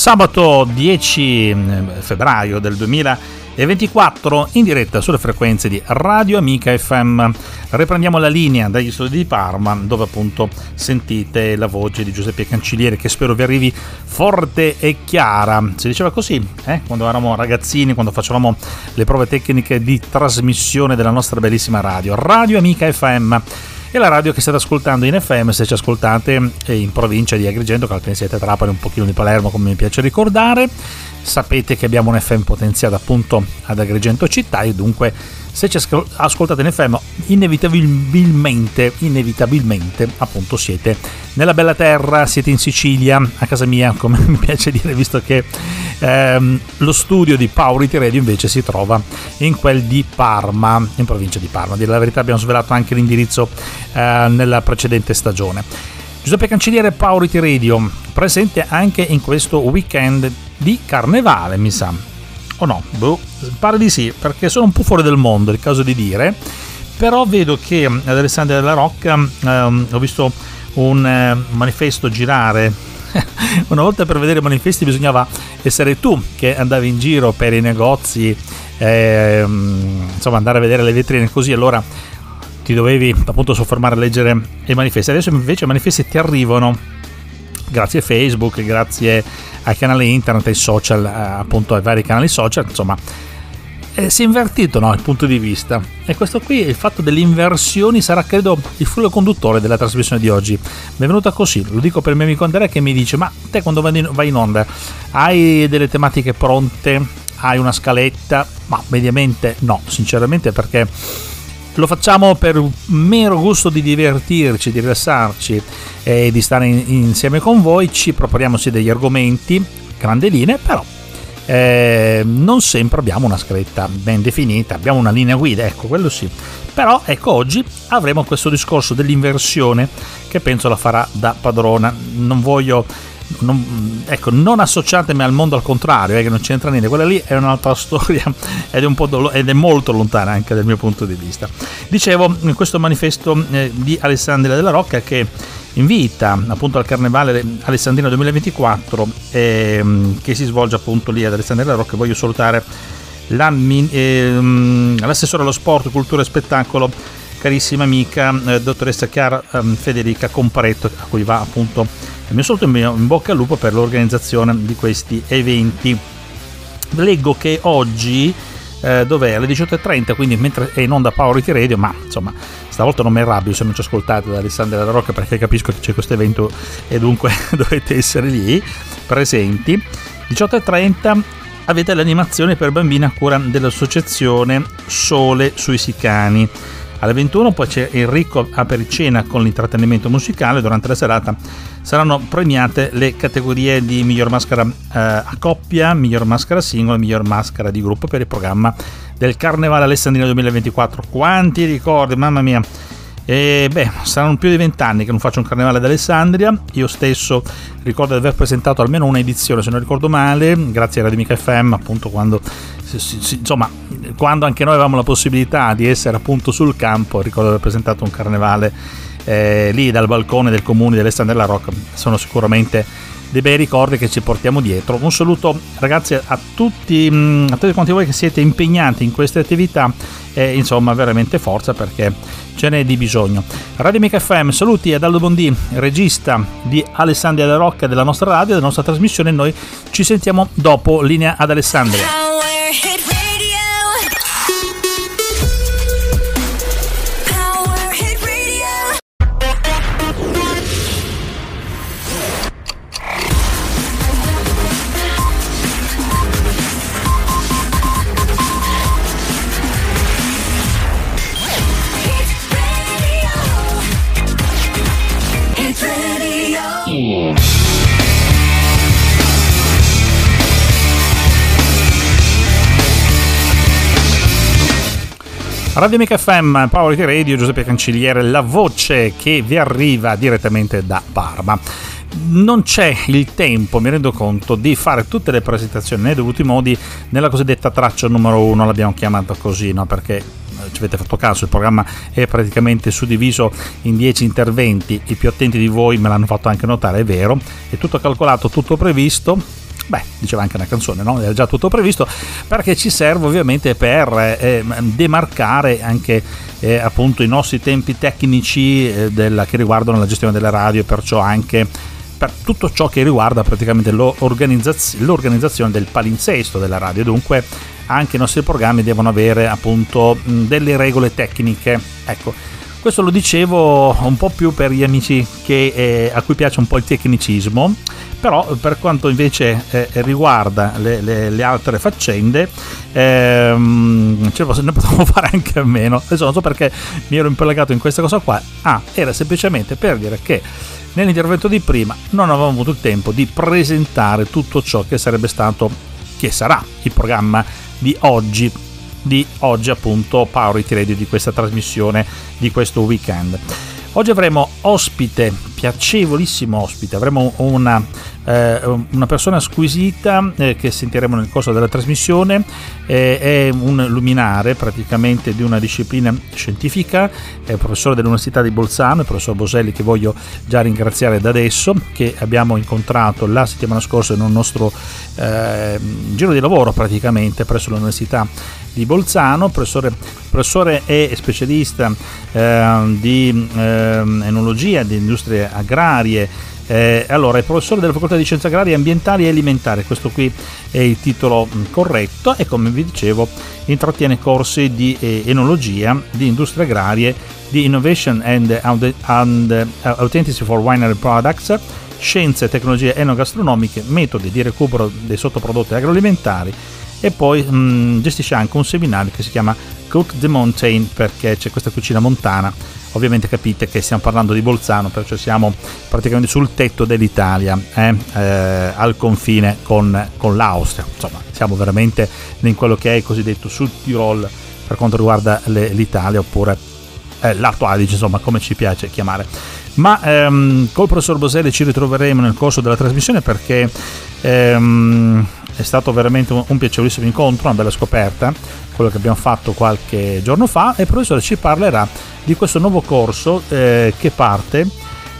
Sabato 10 mm, febbraio del 2024 in diretta sulle frequenze di Radio Amica FM. Riprendiamo la linea dagli studi di Parma dove appunto sentite la voce di Giuseppe Cancelliere che spero vi arrivi forte e chiara. Si diceva così eh? quando eravamo ragazzini, quando facevamo le prove tecniche di trasmissione della nostra bellissima radio. Radio Amica FM e la radio che state ascoltando in FM se ci ascoltate in provincia di Agrigento, che siete a Trapani, un pochino di Palermo come mi piace ricordare. Sapete che abbiamo un FM potenziato appunto ad Agrigento città e dunque se ci ascoltate in FM inevitabilmente, inevitabilmente appunto siete nella bella terra, siete in Sicilia, a casa mia come mi piace dire visto che ehm, lo studio di Paurity Radio invece si trova in quel di Parma, in provincia di Parma, a dire la verità abbiamo svelato anche l'indirizzo eh, nella precedente stagione. Giuseppe Cancelliere Paurity Radio presente anche in questo weekend di carnevale mi sa o no? Boh, pare di sì, perché sono un po' fuori del mondo, è il caso di dire. Però vedo che ad Alessandria della Rocca ehm, ho visto un eh, manifesto girare. Una volta per vedere i manifesti bisognava essere tu che andavi in giro per i negozi, ehm, insomma andare a vedere le vetrine così, allora ti dovevi appunto soffermare a leggere i manifesti. Adesso invece i manifesti ti arrivano grazie a Facebook, grazie ai canali internet, ai social, eh, appunto ai vari canali social, insomma eh, si è invertito no, il punto di vista e questo qui, il fatto delle inversioni sarà credo il filo conduttore della trasmissione di oggi. Mi è venuta così, lo dico per il mio amico Andrea che mi dice ma te quando vai in onda hai delle tematiche pronte, hai una scaletta? Ma mediamente no, sinceramente perché lo facciamo per mero gusto di divertirci, di rilassarci e di stare in, insieme con voi. Ci proponiamo sì degli argomenti, grandi linee, però eh, non sempre abbiamo una scaletta ben definita, abbiamo una linea guida, ecco, quello sì. Però ecco, oggi avremo questo discorso dell'inversione che penso la farà da padrona. Non voglio non, ecco, non associatemi al mondo al contrario, eh, che non c'entra niente, quella lì è un'altra storia ed è, do- ed è, molto lontana anche dal mio punto di vista. Dicevo, questo manifesto eh, di Alessandria della Rocca che invita appunto al Carnevale Alessandrino 2024 eh, che si svolge appunto lì ad Alessandria della Rocca, voglio salutare ehm, l'assessore allo sport, cultura e spettacolo carissima amica eh, dottoressa Chiara eh, Federica Comparetto a cui va appunto il mio saluto in bocca al lupo per l'organizzazione di questi eventi. Leggo che oggi, eh, dov'è? Alle 18.30, quindi mentre è in onda Power Radio, ma insomma, stavolta non mi arrabbio se non ci ascoltate da Alessandra della Rocca perché capisco che c'è questo evento e dunque dovete essere lì presenti. 18.30 avete l'animazione per bambini a cura dell'associazione Sole sui Sicani alle 21 poi c'è Enrico Apericena con l'intrattenimento musicale. Durante la serata saranno premiate le categorie di miglior maschera eh, a coppia, miglior maschera singola e miglior maschera di gruppo per il programma del Carnevale Alessandrino 2024. Quanti ricordi, mamma mia! E beh, saranno più di vent'anni che non faccio un carnevale d'Alessandria. Io stesso ricordo di aver presentato almeno una edizione, se non ricordo male, grazie a Radimica FM, appunto quando insomma, quando anche noi avevamo la possibilità di essere appunto sul campo, ricordo di aver presentato un carnevale eh, lì dal balcone del comune di Alessandria della Rocca. Sono sicuramente dei bei ricordi che ci portiamo dietro. Un saluto ragazzi a tutti, mm, a tutti quanti voi che siete impegnati in queste attività e insomma veramente forza perché ce n'è di bisogno. Radio Mica FM, saluti ad Aldo Bondi, regista di Alessandria della Rocca della nostra radio, della nostra trasmissione. Noi ci sentiamo dopo linea ad Alessandria. Radio Mica FM, Power Radio, Giuseppe Cancelliere, la voce che vi arriva direttamente da Parma. Non c'è il tempo, mi rendo conto, di fare tutte le presentazioni nei dovuti modi nella cosiddetta traccia numero uno, l'abbiamo chiamata così, no? perché eh, ci avete fatto caso, il programma è praticamente suddiviso in 10 interventi, i più attenti di voi me l'hanno fatto anche notare, è vero, è tutto calcolato, tutto previsto, Beh, diceva anche una canzone, no? Era già tutto previsto, perché ci serve ovviamente per eh, demarcare anche eh, appunto i nostri tempi tecnici eh, della, che riguardano la gestione delle radio perciò anche per tutto ciò che riguarda praticamente l'organizzazione, l'organizzazione del palinsesto della radio. Dunque anche i nostri programmi devono avere appunto delle regole tecniche. Ecco, questo lo dicevo un po' più per gli amici che, eh, a cui piace un po' il tecnicismo, però per quanto invece eh, riguarda le, le, le, altre faccende ehm, ce ne potevo fare anche a meno. Adesso non so perché mi ero impelagato in questa cosa qua. Ah era semplicemente per dire che Nell'intervento di prima non avevamo avuto il tempo di presentare tutto ciò che sarebbe stato, che sarà il programma di oggi, di oggi appunto Power It Radio di questa trasmissione di questo weekend. Oggi avremo ospite, piacevolissimo ospite, avremo una eh, una persona squisita eh, che sentiremo nel corso della trasmissione, eh, è un luminare praticamente di una disciplina scientifica, è professore dell'Università di Bolzano, il professor Boselli che voglio già ringraziare da adesso, che abbiamo incontrato la settimana scorsa in un nostro eh, giro di lavoro praticamente presso l'Università di Bolzano, professore, professore e specialista eh, di eh, enologia, di industrie agrarie, eh, allora, è professore della Facoltà di Scienze Agrarie, Ambientali e Alimentari, questo qui è il titolo mm, corretto e come vi dicevo intrattiene corsi di eh, enologia, di industrie agrarie, di Innovation and, and uh, Authenticity for Winery Products, scienze e tecnologie enogastronomiche, metodi di recupero dei sottoprodotti agroalimentari e poi mh, mm, gestisce anche un seminario che si chiama Cook the Mountain perché c'è questa cucina montana ovviamente capite che stiamo parlando di Bolzano, perciò siamo praticamente sul tetto dell'Italia, eh? Eh, al confine con, con, l'Austria, insomma siamo veramente in quello che è il cosiddetto Sud Tirol per quanto riguarda le, l'Italia oppure eh, l'Alto Adige, insomma come ci piace chiamare. Ma ehm, col professor Boselli ci ritroveremo nel corso della trasmissione perché ehm, è stato veramente un, un piacevolissimo incontro, una bella scoperta, quello che abbiamo fatto qualche giorno fa e il professore ci parlerà di questo nuovo corso eh, che parte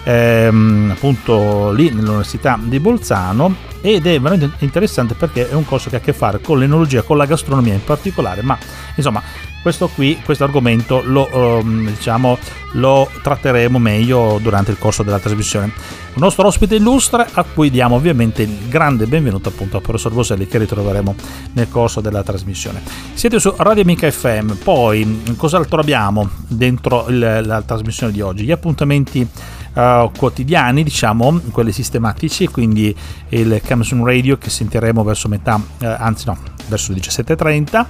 ehm, appunto lì nell'Università di Bolzano ed è veramente interessante perché è un corso che ha a che fare con l'enologia, con la gastronomia in particolare, ma insomma questo qui, questo argomento lo, um, diciamo, lo tratteremo meglio durante il corso della trasmissione. Un nostro ospite illustre a cui diamo ovviamente il grande benvenuto appunto al professor Boselli che ritroveremo nel corso della trasmissione. Siete su Radio Amica FM, poi cos'altro abbiamo dentro il, la trasmissione di oggi? Gli appuntamenti uh, quotidiani, diciamo, quelli sistematici, quindi il Camson Radio che sentiremo verso metà, uh, anzi no, verso le 17.30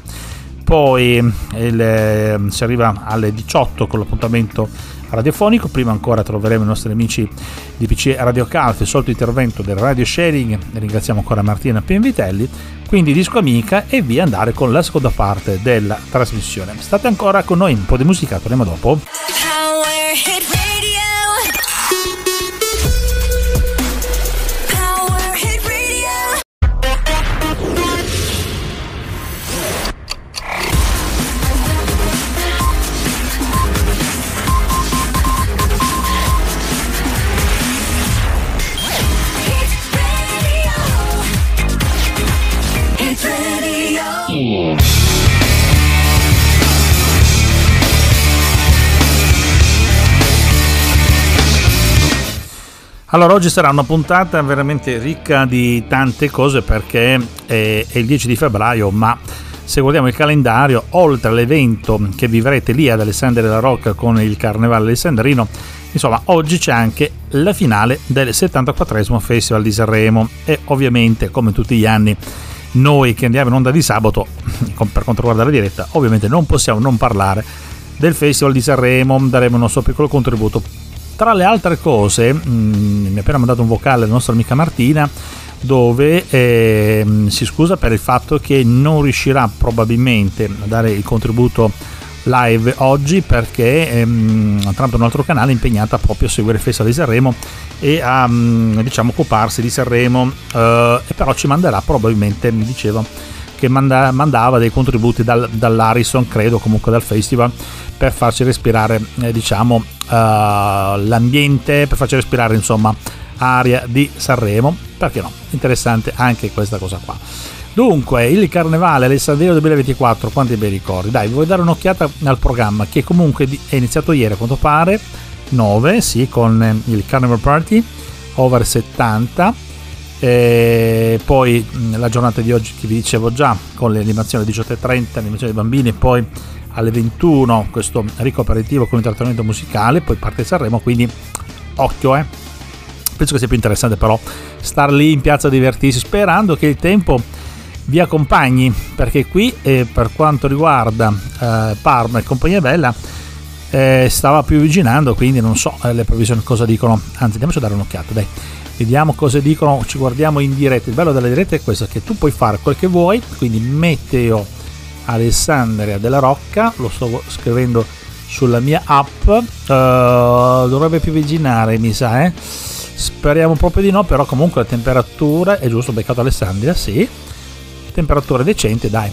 poi il, ehm, si arriva alle 18 con l'appuntamento radiofonico, prima ancora troveremo i nostri amici di PC Radio Calf, il solito intervento del radio sharing, ringraziamo ancora Martina Pienvitelli, quindi disco amica e via andare con la seconda parte della trasmissione. State ancora con noi, un po' di musica, torniamo dopo. Power Allora, oggi sarà una puntata veramente ricca di tante cose perché è, è il 10 di febbraio, ma se guardiamo il calendario, oltre all'evento che vivrete lì ad Alessandria della Rocca con il Carnevale Alessandrino, insomma, oggi c'è anche la finale del 74 Festival di Sanremo. E ovviamente, come tutti gli anni, noi che andiamo in onda di sabato, per quanto riguarda la diretta, ovviamente non possiamo non parlare del Festival di Sanremo, daremo il nostro piccolo contributo tra le altre cose, mh, mm, mi ha appena mandato un vocale la nostra amica Martina dove eh, si scusa per il fatto che non riuscirà probabilmente a dare il contributo live oggi perché ehm, tramite un altro canale impegnata proprio a seguire il Festival di Sanremo e a mm, diciamo occuparsi di Sanremo. Eh, e però ci manderà probabilmente mi diceva che manda, mandava dei contributi dal, dall'Arison credo comunque dal festival per farci respirare eh, diciamo uh, l'ambiente per farci respirare insomma aria di Sanremo perché no? Interessante anche questa cosa qua. Dunque, il Carnevale Alessandria 2024, quanti bei ricordi. Dai, vuoi dare un'occhiata al programma che comunque è iniziato ieri a quanto pare, 9, sì, con eh, il Carnival Party, over 70. E poi la giornata di oggi che vi dicevo già con le animazioni alle 18.30, animazioni dei bambini, poi alle 21 questo ricco aperitivo con intrattenimento musicale, poi parte Sanremo, quindi occhio eh. Penso che sia più interessante però star lì in piazza a divertirsi, sperando che il tempo vi accompagni, perché qui eh, per quanto riguarda eh, Parma e compagnia bella eh, stava più avvicinando, quindi non so eh, le previsioni cosa dicono, anzi andiamoci a dare un'occhiata, dai. Vediamo cosa dicono, ci guardiamo in diretta. Il bello della diretta è questo, che tu puoi fare quel che vuoi, quindi meteo Alessandria della Rocca, lo sto scrivendo sulla mia app, uh, dovrebbe più viginare mi sa, eh? speriamo proprio di no, però comunque la temperatura è giusto, beccato Alessandria, sì, temperatura decente, dai,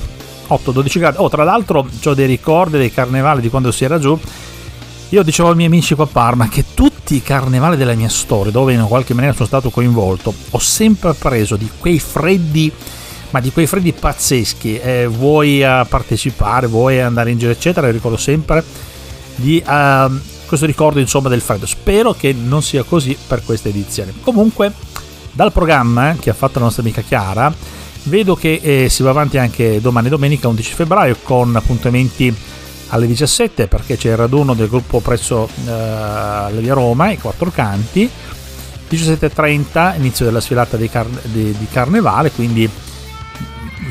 8-12 gradi. Oh, tra l'altro ho dei ricordi dei carnevali di quando si era giù. Io dicevo ai miei amici qua a Parma che tutti i carnevali della mia storia, dove in qualche maniera sono stato coinvolto, ho sempre preso di quei freddi ma di quei freddi pazzeschi, eh, vuoi uh, partecipare, vuoi andare in giro, eccetera. Ricordo sempre di uh, questo ricordo insomma del freddo. Spero che non sia così per questa edizione. Comunque, dal programma che ha fatto la nostra amica Chiara, vedo che eh, si va avanti anche domani, domenica 11 febbraio, con appuntamenti alle 17 perché c'è il raduno del gruppo presso la via Roma, i quattro canti. 17.30 inizio della sfilata di, car- di, di carnevale, quindi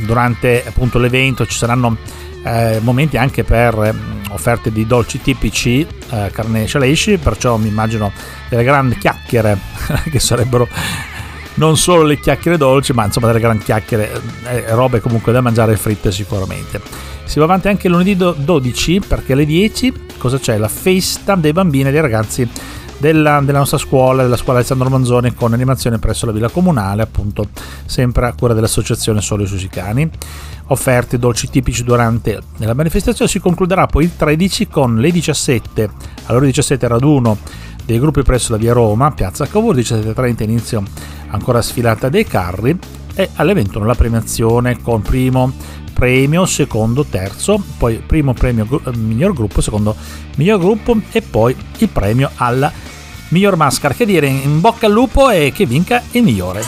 durante appunto l'evento ci saranno eh, momenti anche per eh, offerte di dolci tipici eh, carne scialesci, perciò mi immagino delle grandi chiacchiere che sarebbero non solo le chiacchiere dolci, ma insomma delle grandi chiacchiere, eh, robe comunque da mangiare fritte sicuramente. Si va avanti anche lunedì 12 perché alle 10 cosa c'è? La festa dei bambini e dei ragazzi della, della, nostra scuola, della scuola Alessandro Manzoni, con animazione presso la Villa Comunale, appunto sempre a cura dell'associazione Soli Susicani. Offerti dolci tipici durante la manifestazione si concluderà poi il 13 con le 17, all'ora 17 raduno dei gruppi presso la via Roma, piazza Cavour, 17.30 inizio ancora sfilata dei carri e alle 21 la premiazione con primo premio, secondo, terzo, poi primo premio miglior gruppo, secondo miglior gruppo e poi il premio alla miglior maschera. Che dire, in bocca al lupo e che vinca il migliore.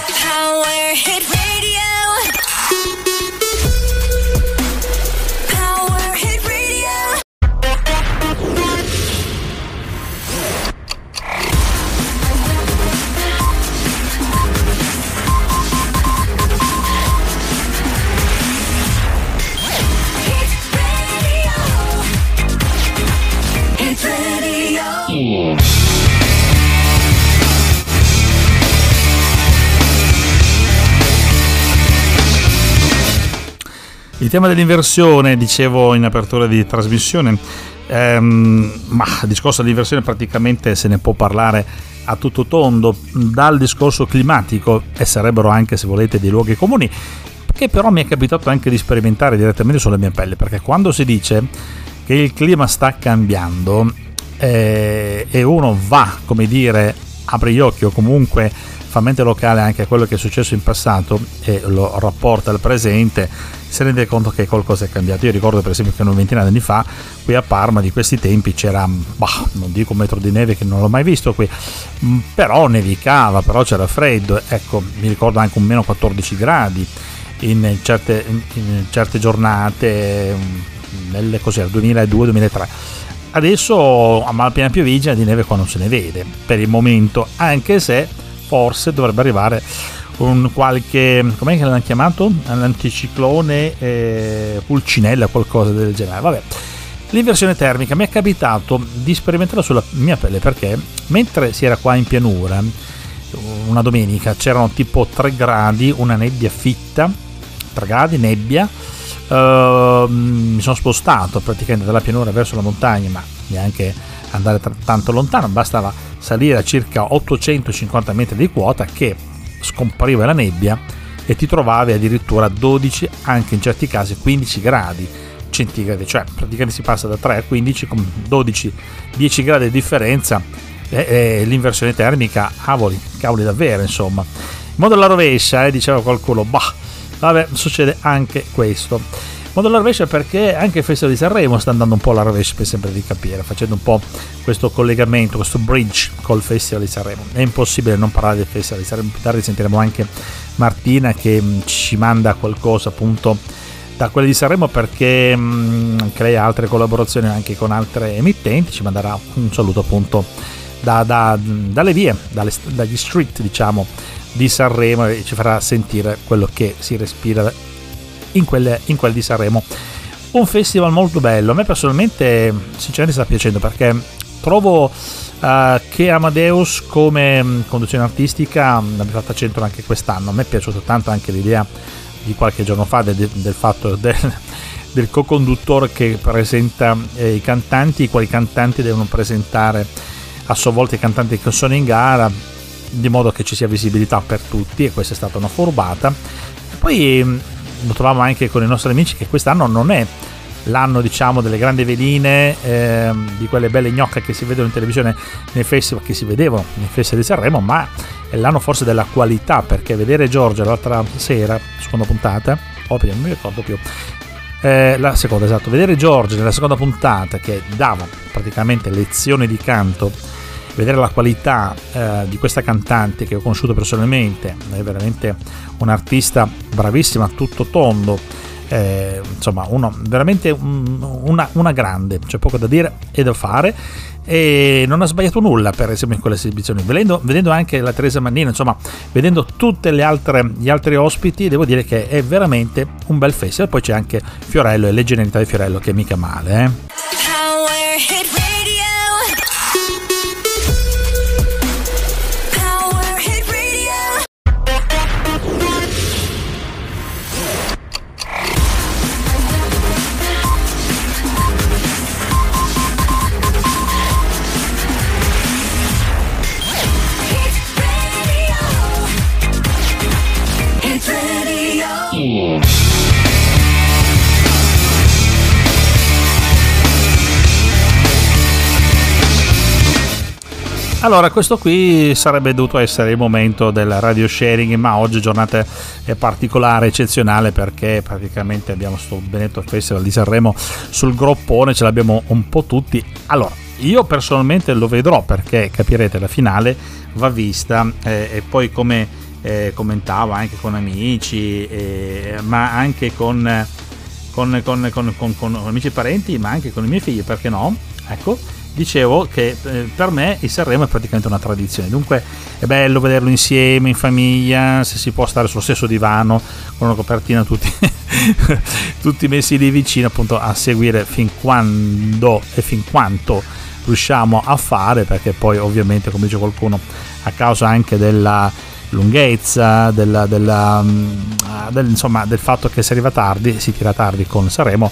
Il tema dell'inversione, dicevo in apertura di trasmissione, ehm, ma il discorso dell'inversione praticamente se ne può parlare a tutto tondo, dal discorso climatico e sarebbero anche, se volete, dei luoghi comuni, che però mi è capitato anche di sperimentare direttamente sulla mia pelle, perché quando si dice che il clima sta cambiando eh, e uno va, come dire, apre gli occhi o comunque fa mente locale anche a quello che è successo in passato e lo rapporta al presente, si rende conto che qualcosa è cambiato. Io ricordo per esempio che una ventina di anni fa qui a Parma di questi tempi c'era, bah, non dico un metro di neve che non l'ho mai visto qui, mm, però nevicava, però c'era freddo, ecco mi ricordo anche un meno 14 gradi in certe, in certe giornate, mm, cos'era, 2002-2003. Adesso a malapena piovigina di neve qua non se ne vede per il momento, anche se forse dovrebbe arrivare un qualche, com'è che l'hanno chiamato? L'anticiclone eh, Pulcinella, qualcosa del genere. Vabbè. L'inversione termica mi è capitato di sperimentarla sulla mia pelle perché mentre si era qua in pianura, una domenica, c'erano tipo 3 gradi, una nebbia fitta, 3 gradi, nebbia, uh, mi sono spostato praticamente dalla pianura verso la montagna, ma neanche andare t- tanto lontano, bastava salire a circa 850 metri di quota che scompariva la nebbia e ti trovavi addirittura a 12, anche in certi casi 15 gradi centigradi, cioè praticamente si passa da 3 a 15 con 12, 10 gradi di differenza e, e l'inversione termica, cavoli, cavoli davvero insomma. modo alla rovescia, eh, diceva qualcuno, bah, vabbè, succede anche questo. Modo alla rovescia perché anche il Festival di Sanremo sta andando un po' alla rovescia, per sempre di capire, facendo un po' questo collegamento, questo bridge col Festival di Sanremo. È impossibile non parlare del Festival di Sanremo, più tardi sentiremo anche Martina che mm, ci manda qualcosa appunto da quelle di Sanremo perché mh, mm, crea altre collaborazioni anche con altre emittenti, ci manderà un saluto appunto da, da, dalle vie, dalle, dagli street diciamo di Sanremo e ci farà sentire quello che si respira in quelle, in quelle di Sanremo. Un festival molto bello, a me personalmente sinceramente sta piacendo perché trovo uh, che Amadeus come mm, conduzione artistica mm, l'abbia fatta centro anche quest'anno, a me è piaciuta tanto anche l'idea di qualche giorno fa del, del fatto del, del co-conduttore che presenta eh, i cantanti, quali cantanti devono presentare a sua volta i cantanti che sono in gara, di modo che ci sia visibilità per tutti e questa è stata una furbata. Poi mm, lo troviamo anche con i nostri amici che quest'anno non è l'anno diciamo delle grandi veline eh, di quelle belle gnocche che si vedono in televisione nei festival che si vedevano nei festival di Sanremo ma è l'anno forse della qualità perché vedere Giorgia l'altra sera seconda puntata o prima non mi ricordo più eh, la seconda esatto vedere Giorgia nella seconda puntata che dava praticamente lezioni di canto vedere la qualità eh, di questa cantante che ho conosciuto personalmente, è veramente un artista bravissima, tutto tondo, eh, insomma uno, veramente un, una, una, grande, c'è poco da dire e da fare e non ha sbagliato nulla per esempio in quelle esibizioni vedendo, vedendo anche la Teresa Mannina insomma vedendo tutti gli altri ospiti devo dire che è veramente un bel festival poi c'è anche Fiorello e le genialità di Fiorello che è mica male eh. Allora, questo qui sarebbe dovuto essere il momento del radio sharing, ma oggi giornata è particolare, eccezionale perché praticamente abbiamo questo benedetto festival di Sanremo sul groppone, ce l'abbiamo un po' tutti. Allora, io personalmente lo vedrò perché capirete la finale va vista eh, e poi come eh, commentavo anche con amici, eh, ma anche con, con, con, con amici e parenti, ma anche con i miei figli, perché no? Ecco dicevo che eh, per me il Sanremo è praticamente una tradizione, dunque è bello vederlo insieme, in famiglia, se si può stare sullo stesso divano, con una copertina tutti, tutti messi lì vicino appunto a seguire fin quando e fin quanto riusciamo a fare, perché poi ovviamente come dice qualcuno a causa anche della lunghezza, della, della, mm, del, insomma, del fatto che si arriva tardi, si tira tardi con Sanremo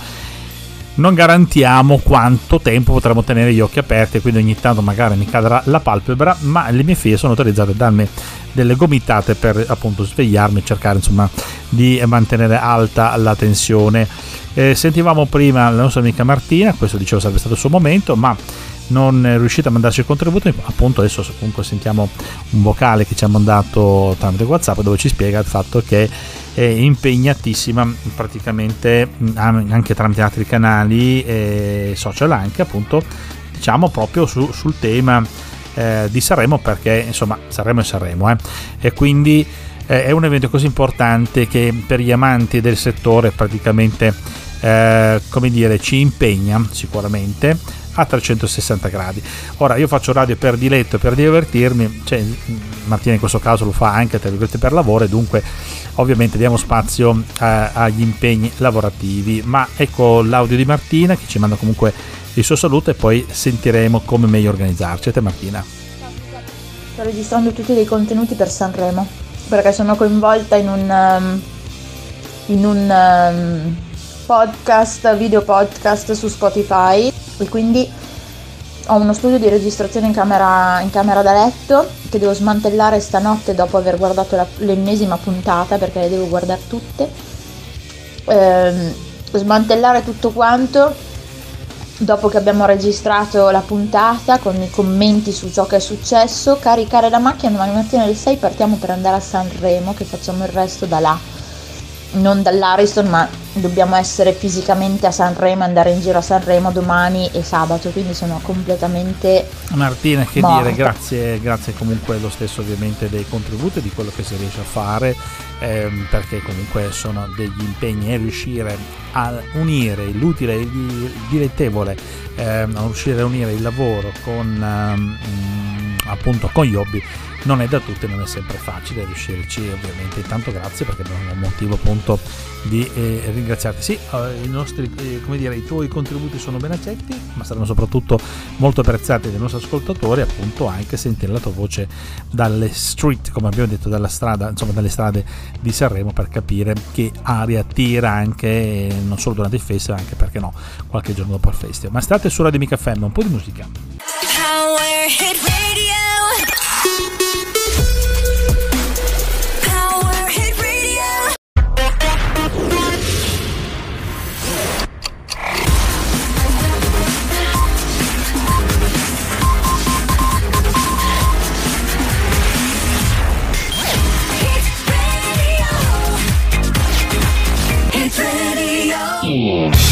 non garantiamo quanto tempo potremo tenere gli occhi aperti, quindi ogni tanto magari mi cadrà la palpebra, ma le mie figlie sono autorizzate a darmi delle gomitate per appunto svegliarmi e cercare insomma di mantenere alta la tensione. Eh, sentivamo prima la nostra amica Martina, questo dicevo sarebbe stato il suo momento, ma non è riuscita a mandarci il contributo, appunto adesso comunque sentiamo un vocale che ci ha mandato tramite WhatsApp dove ci spiega il fatto che è impegnatissima praticamente anche tramite altri canali e social anche appunto diciamo proprio su, sul tema eh, di Sanremo perché insomma Sanremo è Sanremo eh, e quindi eh, è un evento così importante che per gli amanti del settore praticamente eh, come dire ci impegna sicuramente a 360 gradi. Ora io faccio radio per diletto per divertirmi, cioè, Martina in questo caso lo fa anche per lavoro e dunque ovviamente diamo spazio a, agli impegni lavorativi. Ma ecco l'audio di Martina che ci manda comunque il suo saluto e poi sentiremo come meglio organizzarci. A te Martina. Sto registrando tutti dei contenuti per Sanremo perché sono coinvolta in un, um, in un um, podcast, video podcast su Spotify. E quindi ho uno studio di registrazione in camera, in camera da letto che devo smantellare stanotte dopo aver guardato la, l'ennesima puntata perché le devo guardare tutte. Eh, smantellare tutto quanto dopo che abbiamo registrato la puntata con i commenti su ciò che è successo, caricare la macchina domani mattina alle 6 partiamo per andare a Sanremo che facciamo il resto da là non dall'Ariston, ma dobbiamo essere fisicamente a Sanremo, andare in giro a Sanremo domani e sabato, quindi sono completamente Martina, che morta. dire, grazie, grazie comunque lo stesso ovviamente dei contributi, di quello che si riesce a fare, ehm, perché comunque sono degli impegni e riuscire a unire l'utile e il dilettevole, ehm, a riuscire a unire il lavoro con ehm, appunto con gli hobby non è da tutti, non è sempre facile riuscirci ovviamente. Intanto grazie perché abbiamo un motivo appunto di eh, ringraziarti. Sì, eh, i nostri, eh, dire, i tuoi contributi sono ben accetti, ma saranno soprattutto molto apprezzati dai nostri ascoltatori, appunto anche sentire la tua voce dalle street, come abbiamo detto, dalla strada, insomma dalle strade di Sanremo per capire che aria tira anche non solo durante il festival, anche perché no, qualche giorno dopo il festival. Ma state su Radio Mica FM, un po' di musica. Power Hit Radio. Power Hit Radio. Hit Radio. Hit Radio. Hmm.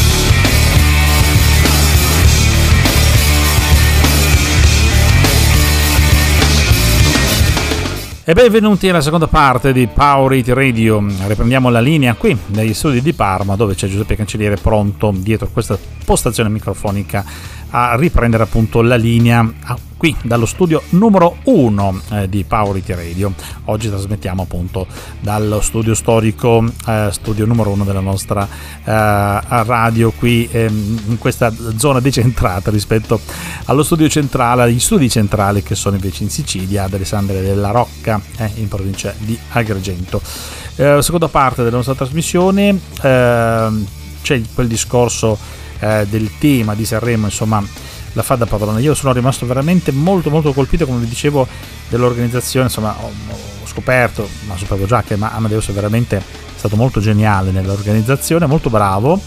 E benvenuti alla seconda parte di Power It Radio. Riprendiamo la linea qui negli studi di Parma dove c'è Giuseppe Cancelliere pronto dietro questa postazione microfonica a riprendere appunto la linea qui dallo studio numero 1 eh, di Power It Radio. Oggi trasmettiamo appunto dallo studio storico, eh, studio numero 1 della nostra eh, radio qui ehm, in questa zona decentrata rispetto allo studio centrale, agli studi centrali che sono invece in Sicilia, ad Alessandria della Rocca eh, in provincia di Agrigento. Eh, seconda parte della nostra trasmissione ehm, c'è quel discorso eh, del tema di Sanremo, insomma, la fa da padrona. Io sono rimasto veramente molto molto colpito, come vi dicevo, dell'organizzazione, insomma, ho, ho scoperto, ma sapevo già che Amadeus è veramente stato molto geniale nell'organizzazione, molto bravo.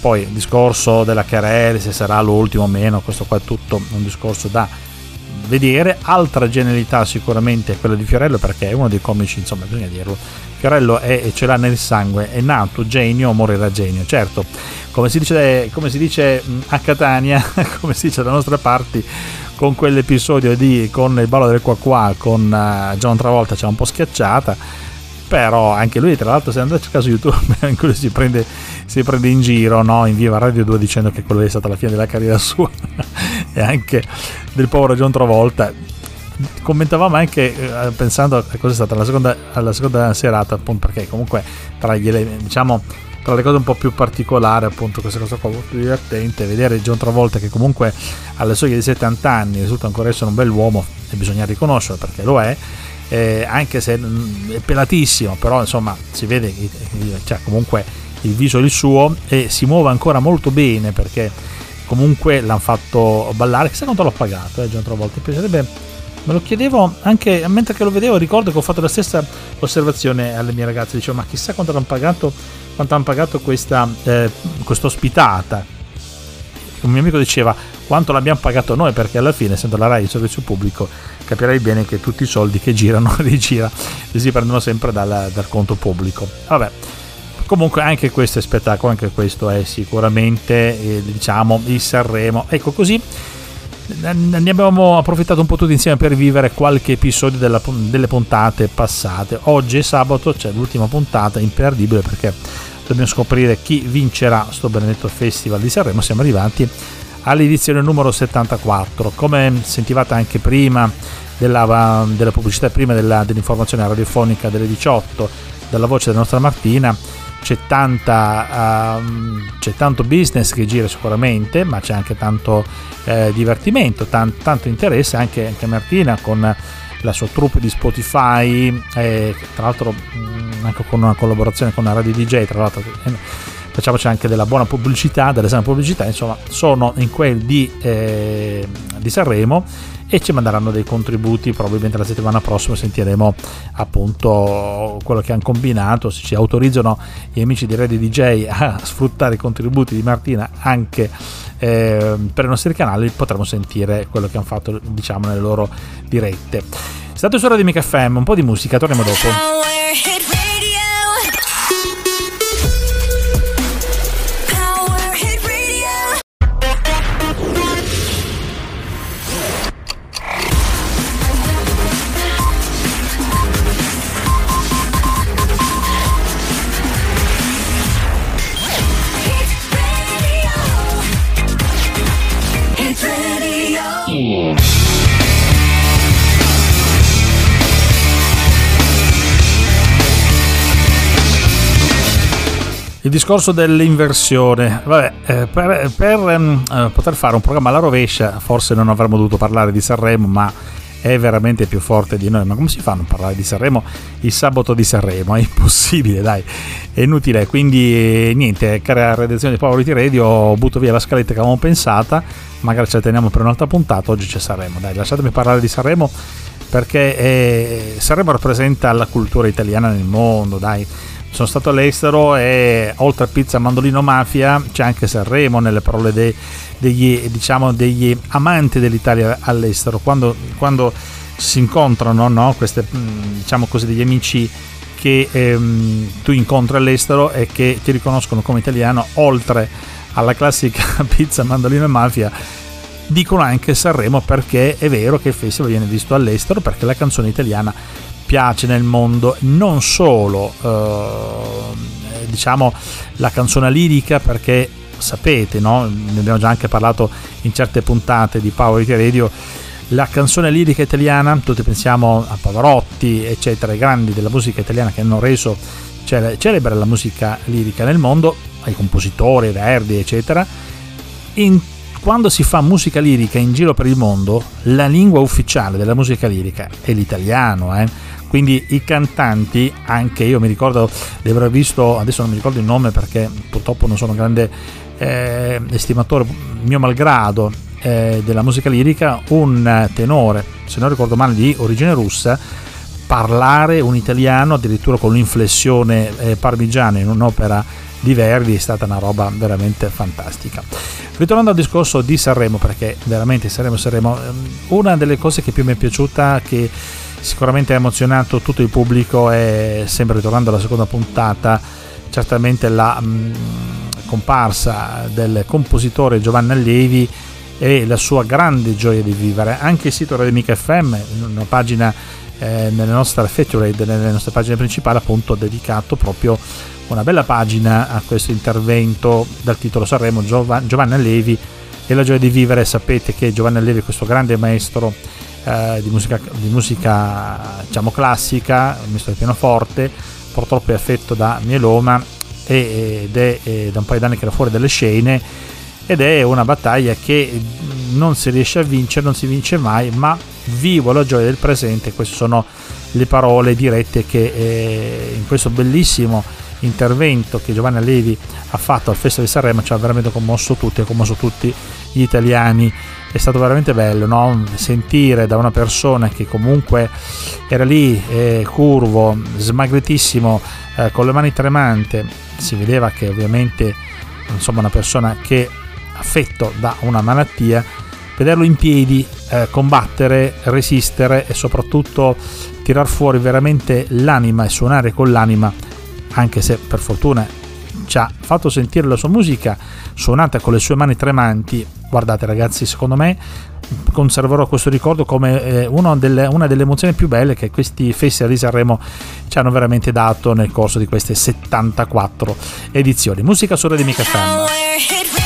Poi il discorso della Carelli, se sarà l'ultimo o meno, questo qua è tutto un discorso da vedere. Altra genialità sicuramente è quella di Fiorello perché è uno dei comici, insomma, bisogna dirlo. Fiorello è, ce l'ha nel sangue, è nato genio, morirà genio. Certo, come si dice, come si dice a Catania, come si dice da nostre parti, con quell'episodio di con il ballo del qua qua con uh, John Travolta c'è un po' schiacciata però anche lui tra l'altro se andate a cercare youtube anche lui si prende, si prende in giro no? in viva Radio 2 dicendo che quello è stata la fine della carriera sua e anche del povero John Travolta. Commentavamo anche eh, pensando a cosa è stata la seconda, la seconda serata appunto perché comunque tra gli diciamo tra le cose un po' più particolari, appunto, questa cosa qua molto divertente, vedere John Travolta che comunque alle soglie di 70 anni risulta ancora essere un bell'uomo e bisogna riconoscerlo perché lo è, eh, anche se mm, è pelatissimo, però insomma si vede che cioè, comunque il viso è il suo e si muove ancora molto bene perché comunque l'hanno fatto ballare, chissà quanto l'ho pagato eh, John Travolta, mi piacerebbe. Me lo chiedevo anche mentre che lo vedevo ricordo che ho fatto la stessa osservazione alle mie ragazze. Dicevo ma chissà quanto l'hanno pagato quanto hanno pagato questa eh, ospitata. Un mio amico diceva quanto l'abbiamo pagato noi perché alla fine essendo la RAI il servizio pubblico capirai bene che tutti i soldi che girano rigira li si prendono sempre dal, dal conto pubblico. Vabbè comunque anche questo è spettacolo anche questo è sicuramente eh, diciamo il Sanremo ecco così ne abbiamo approfittato un po' tutti insieme per vivere qualche episodio della, delle puntate passate. Oggi è sabato, c'è l'ultima puntata, imperdibile perché dobbiamo scoprire chi vincerà sto benedetto festival di Sanremo. Siamo arrivati all'edizione numero 74. Come sentivate anche prima della, della pubblicità, prima della, dell'informazione radiofonica delle 18, dalla voce della nostra Martina, c'è, tanta, um, c'è tanto business che gira sicuramente, ma c'è anche tanto eh, divertimento, tan- tanto interesse anche, anche Martina con la sua troupe di Spotify, eh, tra l'altro mh, mm, anche con una collaborazione con la Radio DJ, tra l'altro eh, facciamoci anche della buona pubblicità, della sana pubblicità, insomma sono in quel di, eh, di Sanremo e ci manderanno dei contributi probabilmente la settimana prossima sentiremo appunto quello che hanno combinato se ci autorizzano gli amici di Radio DJ a sfruttare i contributi di Martina anche eh, per i nostri canali potremo sentire quello che hanno fatto diciamo nelle loro dirette. State su Radio Mica FM, un po' di musica, torniamo dopo. Il discorso dell'inversione. Vabbè, eh, per, per um, poter fare un programma alla rovescia, forse non avremmo dovuto parlare di Sanremo, ma è veramente più forte di noi. Ma come si fa a non parlare di Sanremo il sabato di Sanremo? È impossibile, dai, è inutile. Quindi, niente, cara redazione di Power Radio, butto via la scaletta che avevamo pensata. Magari ce la teniamo per un'altra puntata. Oggi c'è Sanremo. Dai, lasciatemi parlare di Sanremo perché eh, Sanremo rappresenta la cultura italiana nel mondo, dai sono stato all'estero e oltre a pizza mandolino mafia c'è anche Sanremo nelle parole dei, degli, diciamo, degli amanti dell'Italia all'estero quando, quando si incontrano no? queste diciamo così degli amici che ehm, tu incontri all'estero e che ti riconoscono come italiano oltre alla classica pizza mandolino e mafia dicono anche Sanremo perché è vero che il festival viene visto all'estero perché la canzone italiana piace nel mondo, non solo eh, diciamo la canzone lirica perché sapete, no? ne abbiamo già anche parlato in certe puntate di Power It Radio, la canzone lirica italiana, tutti pensiamo a Pavarotti, eccetera, i grandi della musica italiana che hanno reso celebre la musica lirica nel mondo, ai compositori, Verdi, eccetera. In, quando si fa musica lirica in giro per il mondo, la lingua ufficiale della musica lirica è l'italiano, eh? Quindi i cantanti anche io mi ricordo di aver visto adesso non mi ricordo il nome perché purtroppo non sono un grande eh, estimatore mio malgrado eh, della musica lirica un tenore se non ricordo male di origine russa parlare un italiano addirittura con l'inflessione eh, parmigiana in un'opera di Verdi è stata una roba veramente fantastica. Ritornando al discorso di Sanremo, perché veramente Sanremo, Sanremo, ehm, una delle cose che più mi è piaciuta, che sicuramente ha emozionato tutto il pubblico e sempre ritornando alla seconda puntata certamente la mh, mm, comparsa del compositore Giovanni Allevi e la sua grande gioia di vivere. Anche il sito Radio Mica FM una pagina eh, nelle nostre feature nelle nostre pagine principali appunto dedicato proprio una bella pagina a questo intervento dal titolo Sanremo Giovanni Allevi e la gioia di vivere. Sapete che Giovanni Allevi è questo grande maestro eh, di musica, di musica diciamo, classica, misto del pianoforte, purtroppo è affetto da mieloma ed è, è da un paio d'anni che era fuori dalle scene ed è una battaglia che non si riesce a vincere, non si vince mai, ma vivo la gioia del presente, queste sono le parole dirette che eh, in questo bellissimo intervento che Giovanni Allevi ha fatto al Festival di Sanremo ci ha veramente commosso tutti, ha commosso tutti gli italiani è stato veramente bello no? sentire da una persona che comunque era lì eh, curvo, smagretissimo, eh, con le mani tremante, si vedeva che ovviamente insomma una persona che affetto da una malattia, vederlo in piedi, eh, combattere, resistere e soprattutto tirar fuori veramente l'anima e suonare con l'anima, anche se per fortuna ci ha fatto sentire la sua musica suonata con le sue mani tremanti. Guardate ragazzi, secondo me conserverò questo ricordo come eh, delle, una delle emozioni più belle che questi festival di Sanremo ci hanno veramente dato nel corso di queste 74 edizioni. Musica su Radio Mica Fan.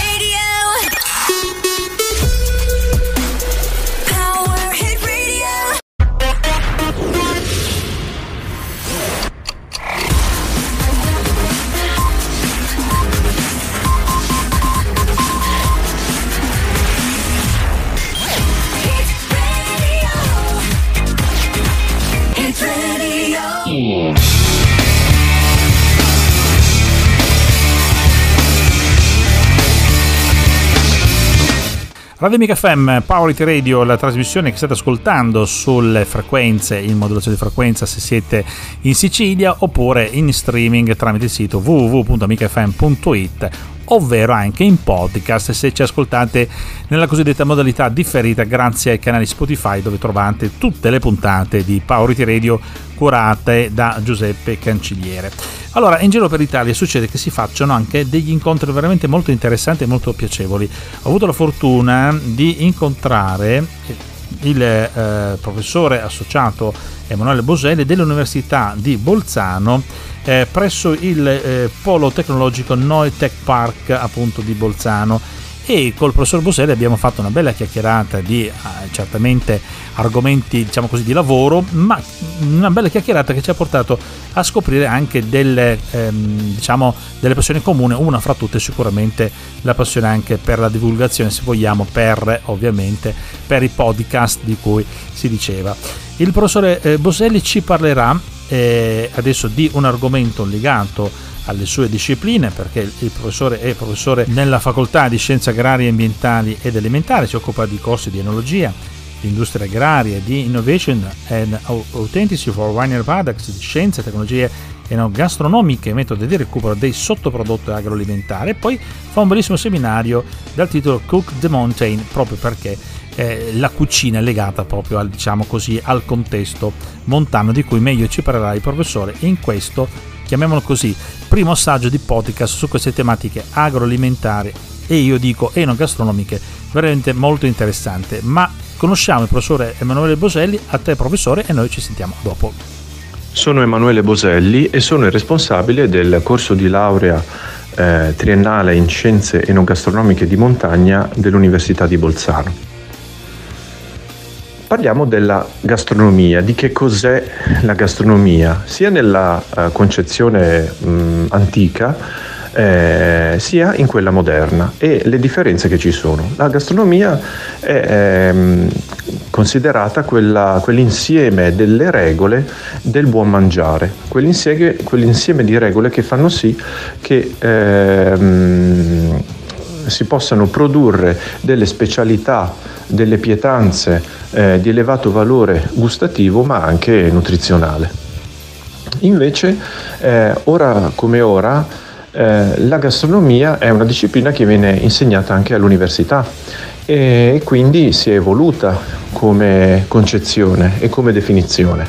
Radio Amica FM, Power It Radio, la trasmissione che state ascoltando sulle frequenze, in modulazione di frequenza se siete in Sicilia oppure in streaming tramite il sito www.amicafm.it ovvero anche in podcast se ci ascoltate nella cosiddetta modalità differita grazie ai canali Spotify dove trovate tutte le puntate di Powerity Radio curate da Giuseppe Canciliere. Allora, in giro per l'Italia succede che si facciano anche degli incontri veramente molto interessanti e molto piacevoli. Ho avuto la fortuna di incontrare il eh, professore associato Emanuele Boselli dell'Università di Bolzano eh, presso il eh, polo tecnologico Noi Tech Park appunto di Bolzano. E col professor Boselli abbiamo fatto una bella chiacchierata di eh, certamente argomenti diciamo così di lavoro ma una bella chiacchierata che ci ha portato a scoprire anche delle, ehm, diciamo, delle passioni comuni una fra tutte sicuramente la passione anche per la divulgazione se vogliamo per ovviamente per i podcast di cui si diceva. Il professore eh, Boselli ci parlerà eh, adesso di un argomento legato alle sue discipline perché il professore è professore nella facoltà di scienze agrarie, ambientali ed elementari, si occupa di corsi di enologia, di industria agraria, di innovation and authenticity for winery products, di scienze, tecnologie enogastronomiche, metodi di recupero dei sottoprodotti agroalimentari. E poi fa un bellissimo seminario dal titolo Cook the Mountain proprio perché eh, la cucina è legata proprio al, diciamo così, al contesto montano di cui meglio ci parlerà il professore in questo chiamiamolo così, primo assaggio di podcast su queste tematiche agroalimentari e io dico enogastronomiche, veramente molto interessante. Ma conosciamo il professore Emanuele Boselli, a te professore e noi ci sentiamo dopo. Sono Emanuele Boselli e sono il responsabile del corso di laurea eh, triennale in scienze enogastronomiche di montagna dell'Università di Bolzano. Parliamo della gastronomia, di che cos'è la gastronomia, sia nella uh, concezione mh, antica eh, sia in quella moderna. E le differenze che ci sono. La gastronomia è ehm, considerata quella, quell'insieme delle regole del buon mangiare, quell'insieme, quell'insieme di regole che fanno sì che ehm, si possano produrre delle specialità, delle pietanze eh, di elevato valore gustativo ma anche nutrizionale. Invece, eh, ora come ora, eh, la gastronomia è una disciplina che viene insegnata anche all'università e quindi si è evoluta come concezione e come definizione.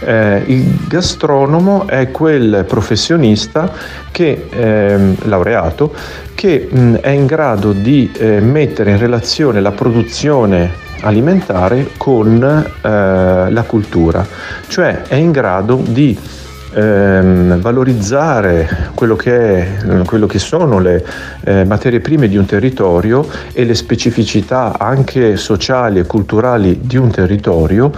Eh, il gastronomo è quel professionista che, eh, laureato che mh, è in grado di eh, mettere in relazione la produzione alimentare con eh, la cultura, cioè è in grado di ehm, valorizzare quello che, è, quello che, sono le eh, materie prime di un territorio e le specificità anche sociali e culturali di un territorio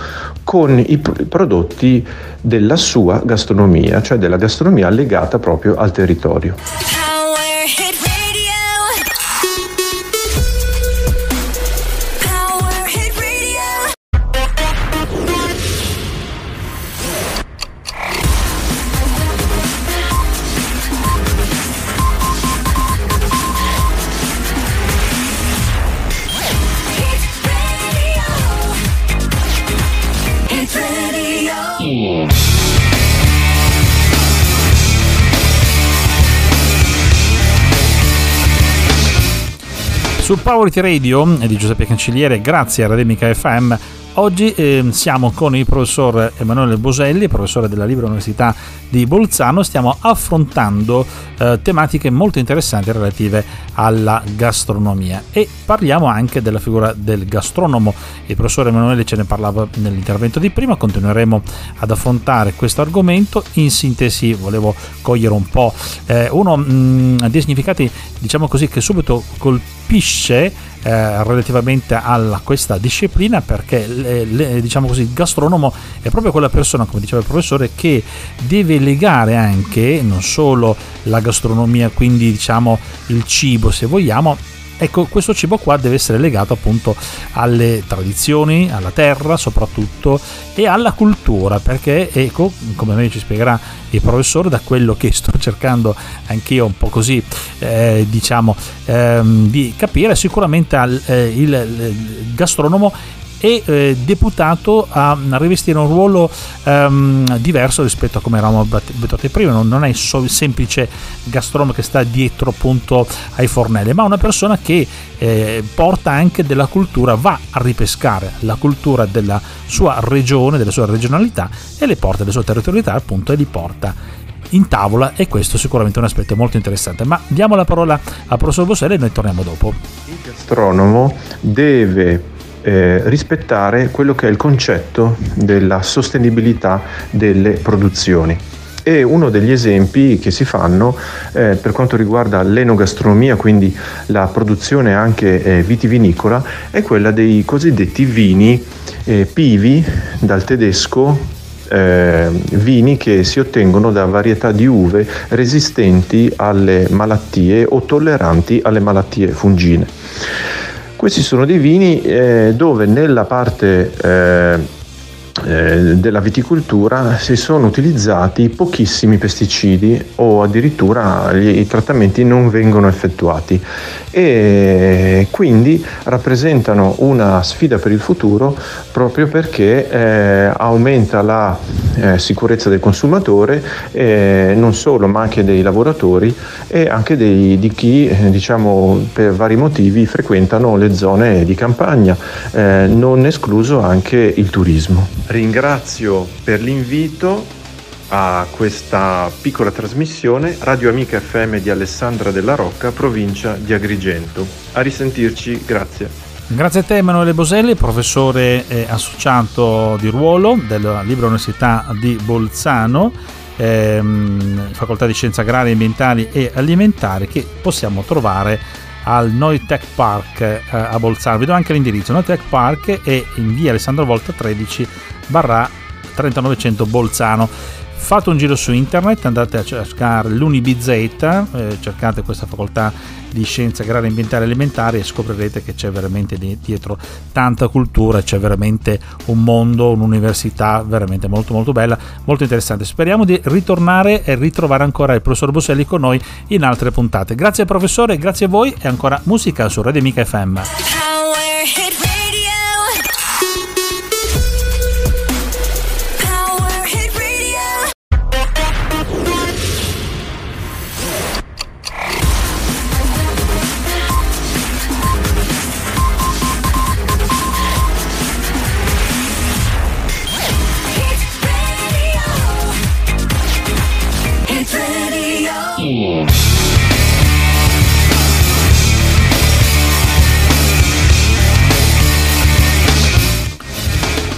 con i prodotti della sua gastronomia, cioè della gastronomia legata proprio al territorio. Sul Power Radio di Giuseppe Cancelliere, grazie a Rademica FM, Oggi eh, siamo con il professor Emanuele Boselli, professore della Libera Università di Bolzano, stiamo affrontando eh, tematiche molto interessanti relative alla gastronomia e parliamo anche della figura del gastronomo. Il professor Emanuele ce ne parlava nell'intervento di prima, continueremo ad affrontare questo argomento. In sintesi volevo cogliere un po' eh, uno mh, mm, dei significati, diciamo così, che subito colpisce eh, relativamente a questa disciplina perché le, le, diciamo così, il gastronomo è proprio quella persona, come diceva il professore, che deve legare anche non solo la gastronomia, quindi diciamo il cibo se vogliamo, Ecco, questo cibo qua deve essere legato appunto alle tradizioni, alla terra soprattutto e alla cultura, perché ecco, come meglio ci spiegherà il professore, da quello che sto cercando anch'io un po' così, eh, diciamo, ehm, di capire, sicuramente al, eh, il, il gastronomo e eh, deputato a rivestire un ruolo ehm, diverso rispetto a come eravamo abituati prima. Non, non è il semplice gastronomo che sta dietro appunto ai fornelli, ma una persona che eh, porta anche della cultura, va a ripescare la cultura della sua regione, della sua regionalità e le porta della sua territorialità appunto e li porta in tavola e questo sicuramente è un aspetto molto interessante. Ma diamo la parola al professor Boselli e noi torniamo dopo. Il gastronomo deve eh, rispettare quello che è il concetto della sostenibilità delle produzioni. E uno degli esempi che si fanno eh, per quanto riguarda l'enogastronomia, quindi la produzione anche eh, vitivinicola, è quella dei cosiddetti vini eh, pivi dal tedesco eh, vini che si ottengono da varietà di uve resistenti alle malattie o tolleranti alle malattie fungine. Questi sono dei vini eh, dove nella parte eh, della viticoltura si sono utilizzati pochissimi pesticidi o addirittura gli, i trattamenti non vengono effettuati e quindi rappresentano una sfida per il futuro proprio perché eh, aumenta la eh, sicurezza del consumatore eh, non solo ma anche dei lavoratori e anche dei, di chi eh, diciamo per vari motivi frequentano le zone di campagna non escluso anche il turismo. Ringrazio per l'invito a questa piccola trasmissione Radio Amica FM di Alessandra della Rocca, provincia di Agrigento. A risentirci, grazie. Grazie a te Emanuele Boselli, professore associato di ruolo della Libera Università di Bolzano, ehm, Facoltà di Scienze Agrarie, Ambientali e Alimentari che possiamo trovare al Noi Tech Park eh, a Bolzano. Vi do anche l'indirizzo. Noi Tech Park è in via Alessandro Volta 13 barra 3900 Bolzano fate un giro su internet, andate a cercare l'Unibz, eh, cercate questa facoltà di scienze agrarie, ambientali alimentari e scoprirete che c'è veramente dietro tanta cultura, c'è veramente un mondo, un'università veramente molto molto bella, molto interessante. Speriamo di ritornare e ritrovare ancora il professor Bosselli con noi in altre puntate. Grazie professore, grazie a voi e ancora musica su Radio Mica FM.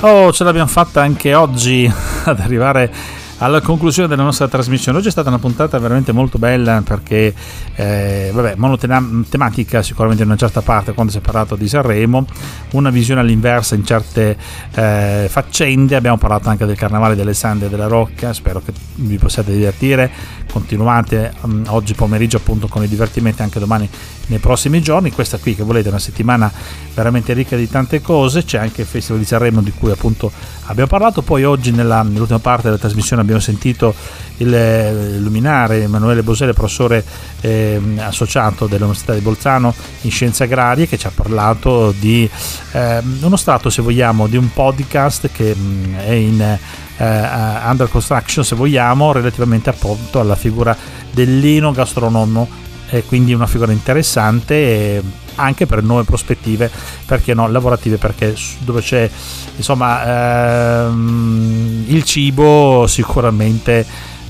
Oh, ce l'abbiamo fatta anche oggi ad arrivare alla conclusione della nostra trasmissione. Oggi è stata una puntata veramente molto bella perché, eh, vabbè, monotematica sicuramente in una certa parte quando si è parlato di Sanremo, una visione all'inversa in certe eh, faccende. Abbiamo parlato anche del Carnavale delle Sande e della Rocca, spero che vi possiate divertire. Continuate um, oggi pomeriggio appunto con i divertimenti anche domani nei prossimi giorni. Questa qui che volete è una settimana veramente ricca di tante cose. C'è anche il Festival di Sanremo di cui appunto abbiamo parlato. Poi oggi nella, nell'ultima parte della trasmissione abbiamo sentito il eh, luminare Emanuele Bosele, professore eh, associato dell'Università di Bolzano in scienze agrarie, che ci ha parlato di eh, uno strato, se vogliamo, di un podcast che mh, mm, è in eh, under construction, se vogliamo, relativamente appunto alla figura dell'enogastronomo e quindi una figura interessante anche per nuove prospettive perché no lavorative perché dove c'è insomma ehm, il cibo sicuramente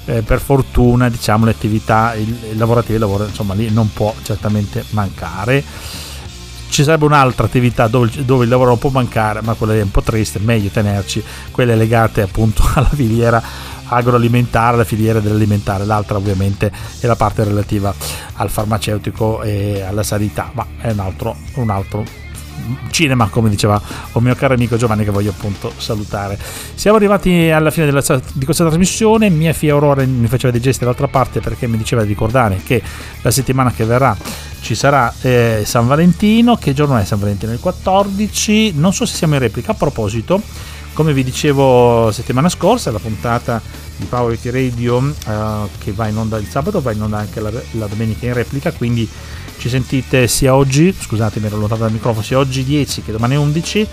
eh, per fortuna diciamo le attività lavorative il lavoro insomma lì non può certamente mancare. Ci sarebbe un'altra attività dove, dove, il lavoro non può mancare ma quella è un po' triste meglio tenerci quelle legate appunto alla filiera agroalimentare, la filiera dell'alimentare, l'altra ovviamente è la parte relativa al farmaceutico e alla sanità, ma è un altro, un altro cinema, come diceva un mio caro amico Giovanni che voglio appunto salutare. Siamo arrivati alla fine della, di questa trasmissione, mia figlia Aurora mi faceva dei gesti dall'altra parte perché mi diceva di ricordare che la settimana che verrà ci sarà eh, San Valentino, che giorno è San Valentino? Il 14, non so se siamo in replica, a proposito come vi dicevo settimana scorsa, la puntata di Power It Radio uh, che va in onda il sabato, va in onda anche la, la, domenica in replica, quindi ci sentite sia oggi, scusate mi ero lontano dal microfono, sia oggi 10 che domani 11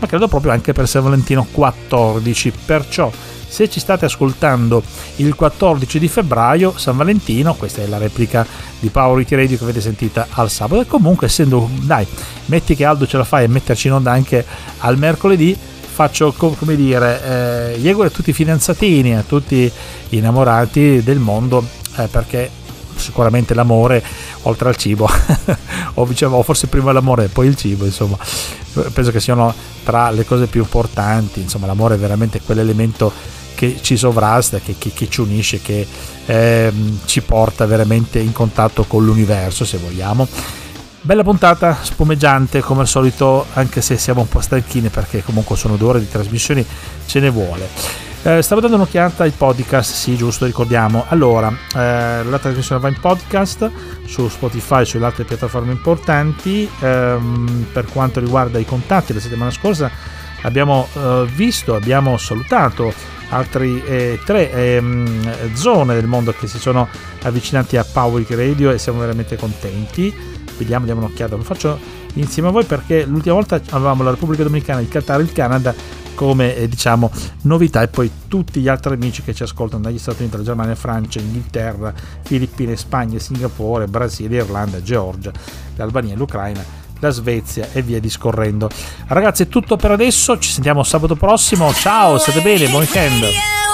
ma credo proprio anche per San Valentino 14. Perciò se ci state ascoltando il 14 di febbraio, San Valentino, questa è la replica di Power It Radio che avete sentita al sabato. E comunque, essendo, dai, metti che Aldo ce la fai e metterci in onda anche al mercoledì, faccio come dire, eh, auguro a tutti i fidanzatini, a tutti gli innamorati del mondo, eh, perché sicuramente l'amore oltre al cibo o, diciamo, forse prima l'amore e poi il cibo insomma penso che siano tra le cose più importanti insomma l'amore è veramente quell'elemento che ci sovrasta che, che, che ci unisce che eh, ci porta veramente in contatto con l'universo se vogliamo Bella puntata, spumeggiante come al solito, anche se siamo un po' stanchini perché comunque sono due ore di trasmissioni, ce ne vuole. Eh, stavo dando un'occhiata ai podcast, sì, giusto, ricordiamo. Allora, eh, la trasmissione va in podcast su Spotify e sulle altre piattaforme importanti. Ehm, per quanto riguarda i contatti, la settimana scorsa abbiamo eh, visto, abbiamo salutato altre eh, tre ehm, zone del mondo che si sono avvicinati a Power Radio e siamo veramente contenti. Vediamo, diamo un'occhiata. Lo faccio insieme a voi perché l'ultima volta avevamo la Repubblica Dominicana, il Qatar il Canada come eh, diciamo novità e poi tutti gli altri amici che ci ascoltano dagli Stati Uniti, la Germania, Francia, Inghilterra, Filippine, Spagna, Singapore, Brasile, Irlanda, Georgia, l'Albania, l'Ucraina la Svezia e via discorrendo. Ragazzi, è tutto per adesso. Ci sentiamo sabato prossimo. Ciao, state bene, buon weekend.